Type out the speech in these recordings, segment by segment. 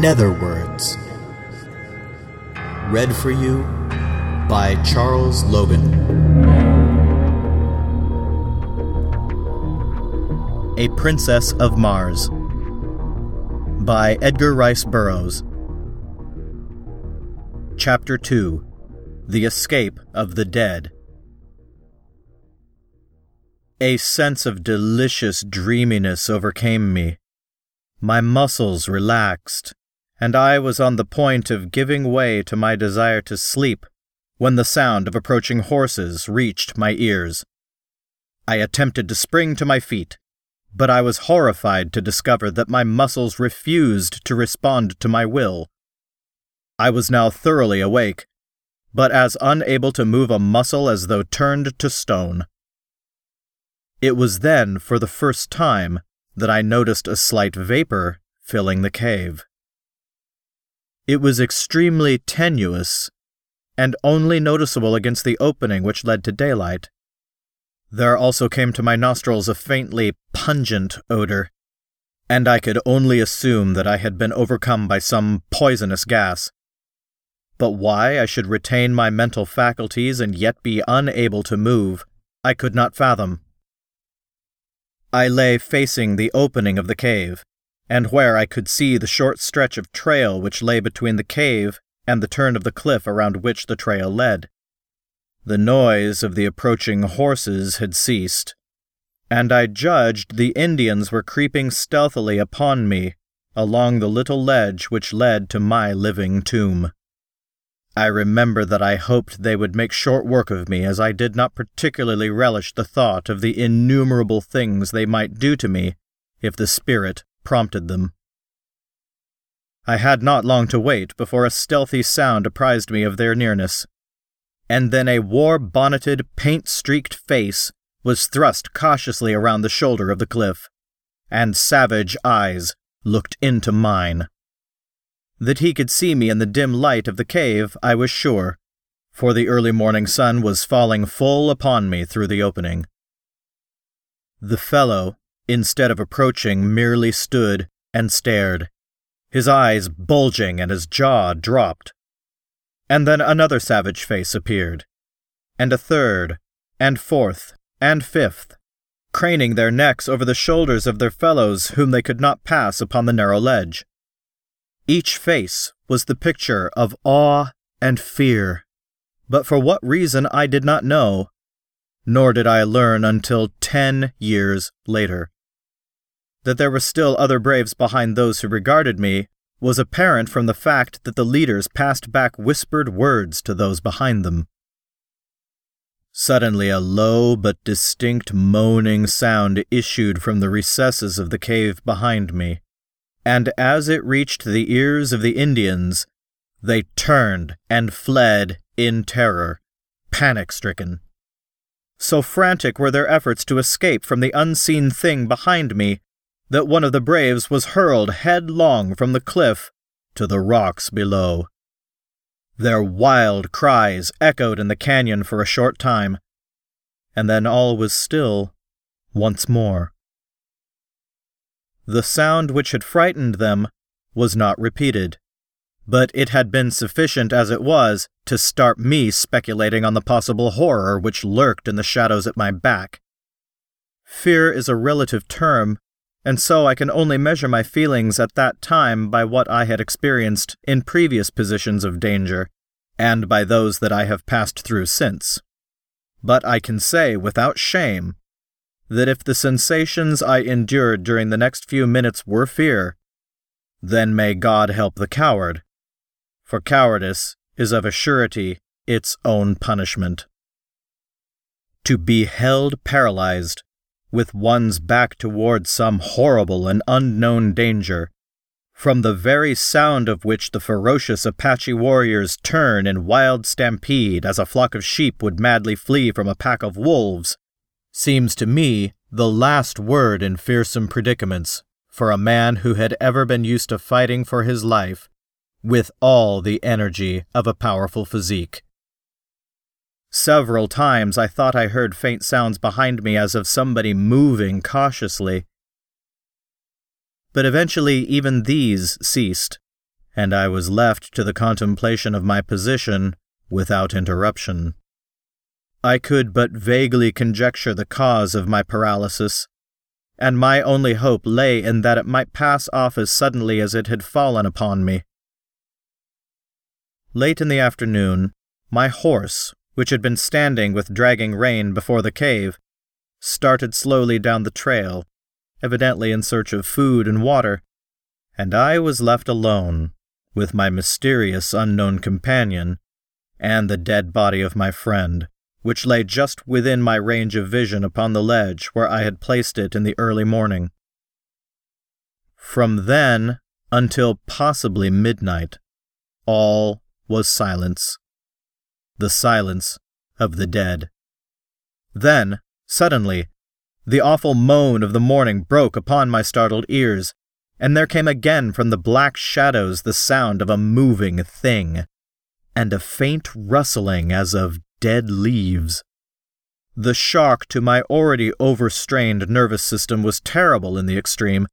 Netherwords. Read for you by Charles Logan. A Princess of Mars by Edgar Rice Burroughs. Chapter 2 The Escape of the Dead. A sense of delicious dreaminess overcame me. My muscles relaxed, and I was on the point of giving way to my desire to sleep when the sound of approaching horses reached my ears. I attempted to spring to my feet, but I was horrified to discover that my muscles refused to respond to my will. I was now thoroughly awake, but as unable to move a muscle as though turned to stone. It was then, for the first time, that I noticed a slight vapor filling the cave. It was extremely tenuous and only noticeable against the opening which led to daylight. There also came to my nostrils a faintly pungent odor, and I could only assume that I had been overcome by some poisonous gas. But why I should retain my mental faculties and yet be unable to move, I could not fathom. I lay facing the opening of the cave, and where I could see the short stretch of trail which lay between the cave and the turn of the cliff around which the trail led. The noise of the approaching horses had ceased, and I judged the Indians were creeping stealthily upon me along the little ledge which led to my living tomb. I remember that I hoped they would make short work of me, as I did not particularly relish the thought of the innumerable things they might do to me if the spirit prompted them. I had not long to wait before a stealthy sound apprised me of their nearness, and then a war bonneted, paint streaked face was thrust cautiously around the shoulder of the cliff, and savage eyes looked into mine. That he could see me in the dim light of the cave, I was sure, for the early morning sun was falling full upon me through the opening. The fellow, instead of approaching, merely stood and stared, his eyes bulging and his jaw dropped. And then another savage face appeared, and a third, and fourth, and fifth, craning their necks over the shoulders of their fellows whom they could not pass upon the narrow ledge. Each face was the picture of awe and fear, but for what reason I did not know, nor did I learn until ten years later. That there were still other braves behind those who regarded me was apparent from the fact that the leaders passed back whispered words to those behind them. Suddenly, a low but distinct moaning sound issued from the recesses of the cave behind me and as it reached the ears of the Indians, they turned and fled in terror, panic stricken. So frantic were their efforts to escape from the unseen thing behind me that one of the braves was hurled headlong from the cliff to the rocks below. Their wild cries echoed in the canyon for a short time, and then all was still once more. The sound which had frightened them was not repeated, but it had been sufficient as it was to start me speculating on the possible horror which lurked in the shadows at my back. Fear is a relative term, and so I can only measure my feelings at that time by what I had experienced in previous positions of danger, and by those that I have passed through since. But I can say without shame that if the sensations I endured during the next few minutes were fear, then may God help the coward, for cowardice is of a surety its own punishment. To be held paralyzed, with one's back toward some horrible and unknown danger, from the very sound of which the ferocious Apache warriors turn in wild stampede as a flock of sheep would madly flee from a pack of wolves, seems to me the last word in fearsome predicaments for a man who had ever been used to fighting for his life with all the energy of a powerful physique. Several times I thought I heard faint sounds behind me as of somebody moving cautiously. But eventually even these ceased, and I was left to the contemplation of my position without interruption. I could but vaguely conjecture the cause of my paralysis, and my only hope lay in that it might pass off as suddenly as it had fallen upon me. Late in the afternoon, my horse, which had been standing with dragging rein before the cave, started slowly down the trail, evidently in search of food and water, and I was left alone with my mysterious unknown companion and the dead body of my friend, which lay just within my range of vision upon the ledge where I had placed it in the early morning. From then until possibly midnight, all was silence. The silence of the dead. Then, suddenly, the awful moan of the morning broke upon my startled ears, and there came again from the black shadows the sound of a moving thing, and a faint rustling as of dead leaves. The shock to my already overstrained nervous system was terrible in the extreme,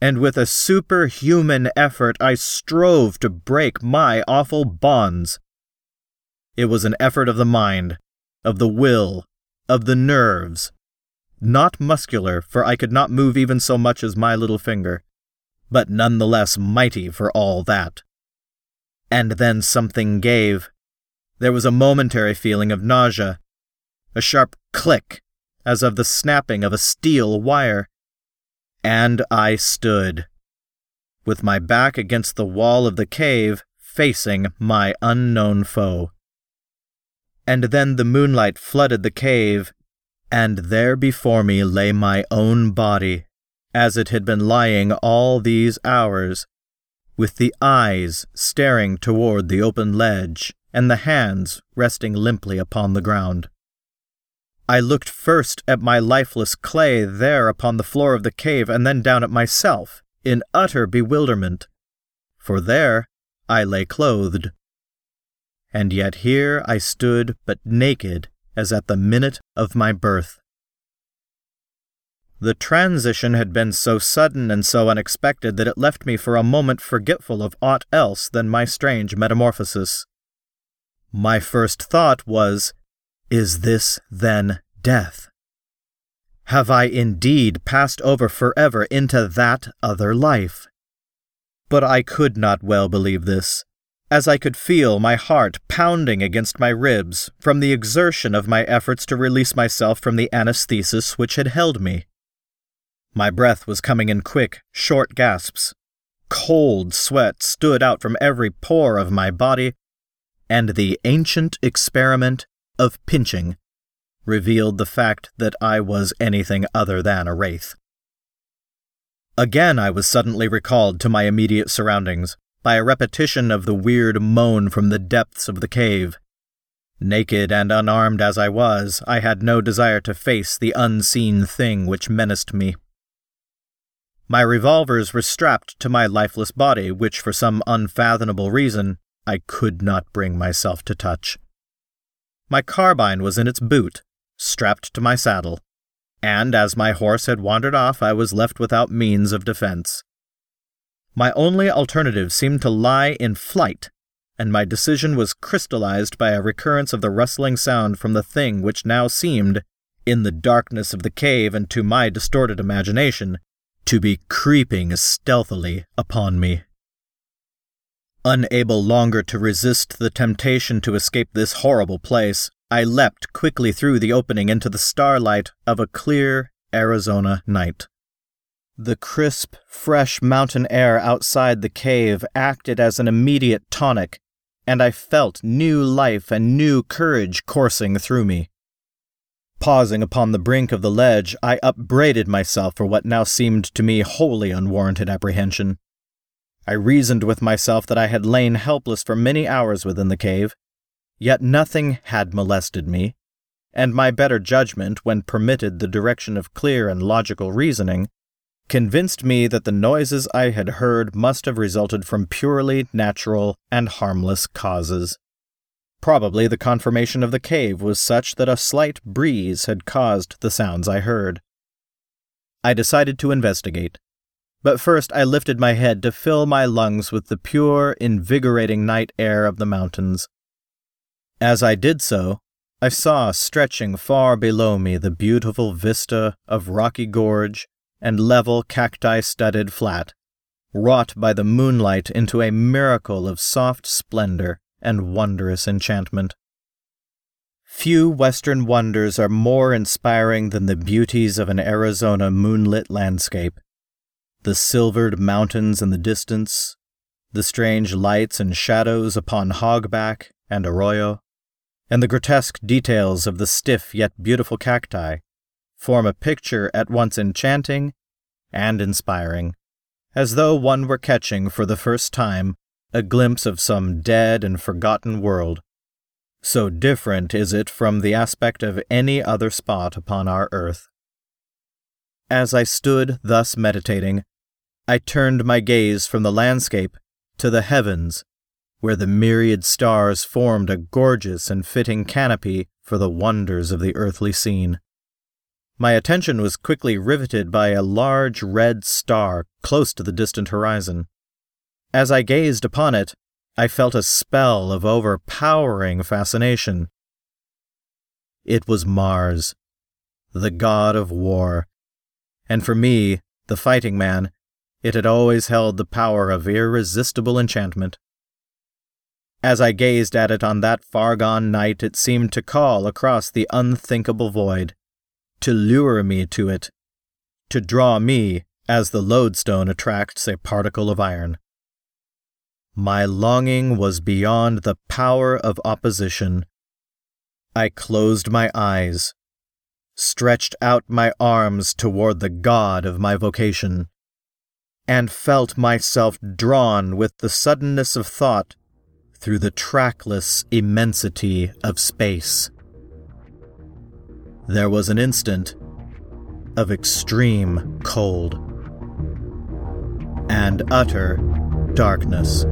and with a superhuman effort I strove to break my awful bonds. It was an effort of the mind, of the will, of the nerves. Not muscular, for I could not move even so much as my little finger but none the less mighty for all that. And then something gave. There was a momentary feeling of nausea, a sharp click, as of the snapping of a steel wire. And I stood, with my back against the wall of the cave, facing my unknown foe. And then the moonlight flooded the cave, and there before me lay my own body as it had been lying all these hours, with the eyes staring toward the open ledge and the hands resting limply upon the ground. I looked first at my lifeless clay there upon the floor of the cave and then down at myself, in utter bewilderment, for there I lay clothed. And yet here I stood but naked as at the minute of my birth. The transition had been so sudden and so unexpected that it left me for a moment forgetful of aught else than my strange metamorphosis. My first thought was, Is this, then, death? Have I indeed passed over forever into that other life? But I could not well believe this, as I could feel my heart pounding against my ribs from the exertion of my efforts to release myself from the anesthesis which had held me. My breath was coming in quick, short gasps. Cold sweat stood out from every pore of my body, and the ancient experiment of pinching revealed the fact that I was anything other than a wraith. Again, I was suddenly recalled to my immediate surroundings by a repetition of the weird moan from the depths of the cave. Naked and unarmed as I was, I had no desire to face the unseen thing which menaced me. My revolvers were strapped to my lifeless body, which for some unfathomable reason I could not bring myself to touch. My carbine was in its boot, strapped to my saddle, and as my horse had wandered off, I was left without means of defense. My only alternative seemed to lie in flight, and my decision was crystallized by a recurrence of the rustling sound from the thing which now seemed, in the darkness of the cave and to my distorted imagination, to be creeping stealthily upon me. Unable longer to resist the temptation to escape this horrible place, I leapt quickly through the opening into the starlight of a clear Arizona night. The crisp, fresh mountain air outside the cave acted as an immediate tonic, and I felt new life and new courage coursing through me. Pausing upon the brink of the ledge, I upbraided myself for what now seemed to me wholly unwarranted apprehension. I reasoned with myself that I had lain helpless for many hours within the cave, yet nothing had molested me, and my better judgment, when permitted the direction of clear and logical reasoning, convinced me that the noises I had heard must have resulted from purely natural and harmless causes. Probably the conformation of the cave was such that a slight breeze had caused the sounds I heard. I decided to investigate, But first I lifted my head to fill my lungs with the pure, invigorating night air of the mountains. As I did so, I saw stretching far below me the beautiful vista of rocky gorge and level cacti studded flat, wrought by the moonlight into a miracle of soft splendor and wondrous enchantment. Few Western wonders are more inspiring than the beauties of an Arizona moonlit landscape. The silvered mountains in the distance, the strange lights and shadows upon hogback and arroyo, and the grotesque details of the stiff yet beautiful cacti form a picture at once enchanting and inspiring, as though one were catching for the first time a glimpse of some dead and forgotten world. So different is it from the aspect of any other spot upon our earth. As I stood thus meditating, I turned my gaze from the landscape to the heavens where the myriad stars formed a gorgeous and fitting canopy for the wonders of the earthly scene. My attention was quickly riveted by a large red star close to the distant horizon. As I gazed upon it, I felt a spell of overpowering fascination. It was Mars, the god of war, and for me, the fighting man, it had always held the power of irresistible enchantment. As I gazed at it on that far gone night, it seemed to call across the unthinkable void, to lure me to it, to draw me as the lodestone attracts a particle of iron. My longing was beyond the power of opposition. I closed my eyes, stretched out my arms toward the God of my vocation, and felt myself drawn with the suddenness of thought through the trackless immensity of space. There was an instant of extreme cold and utter darkness.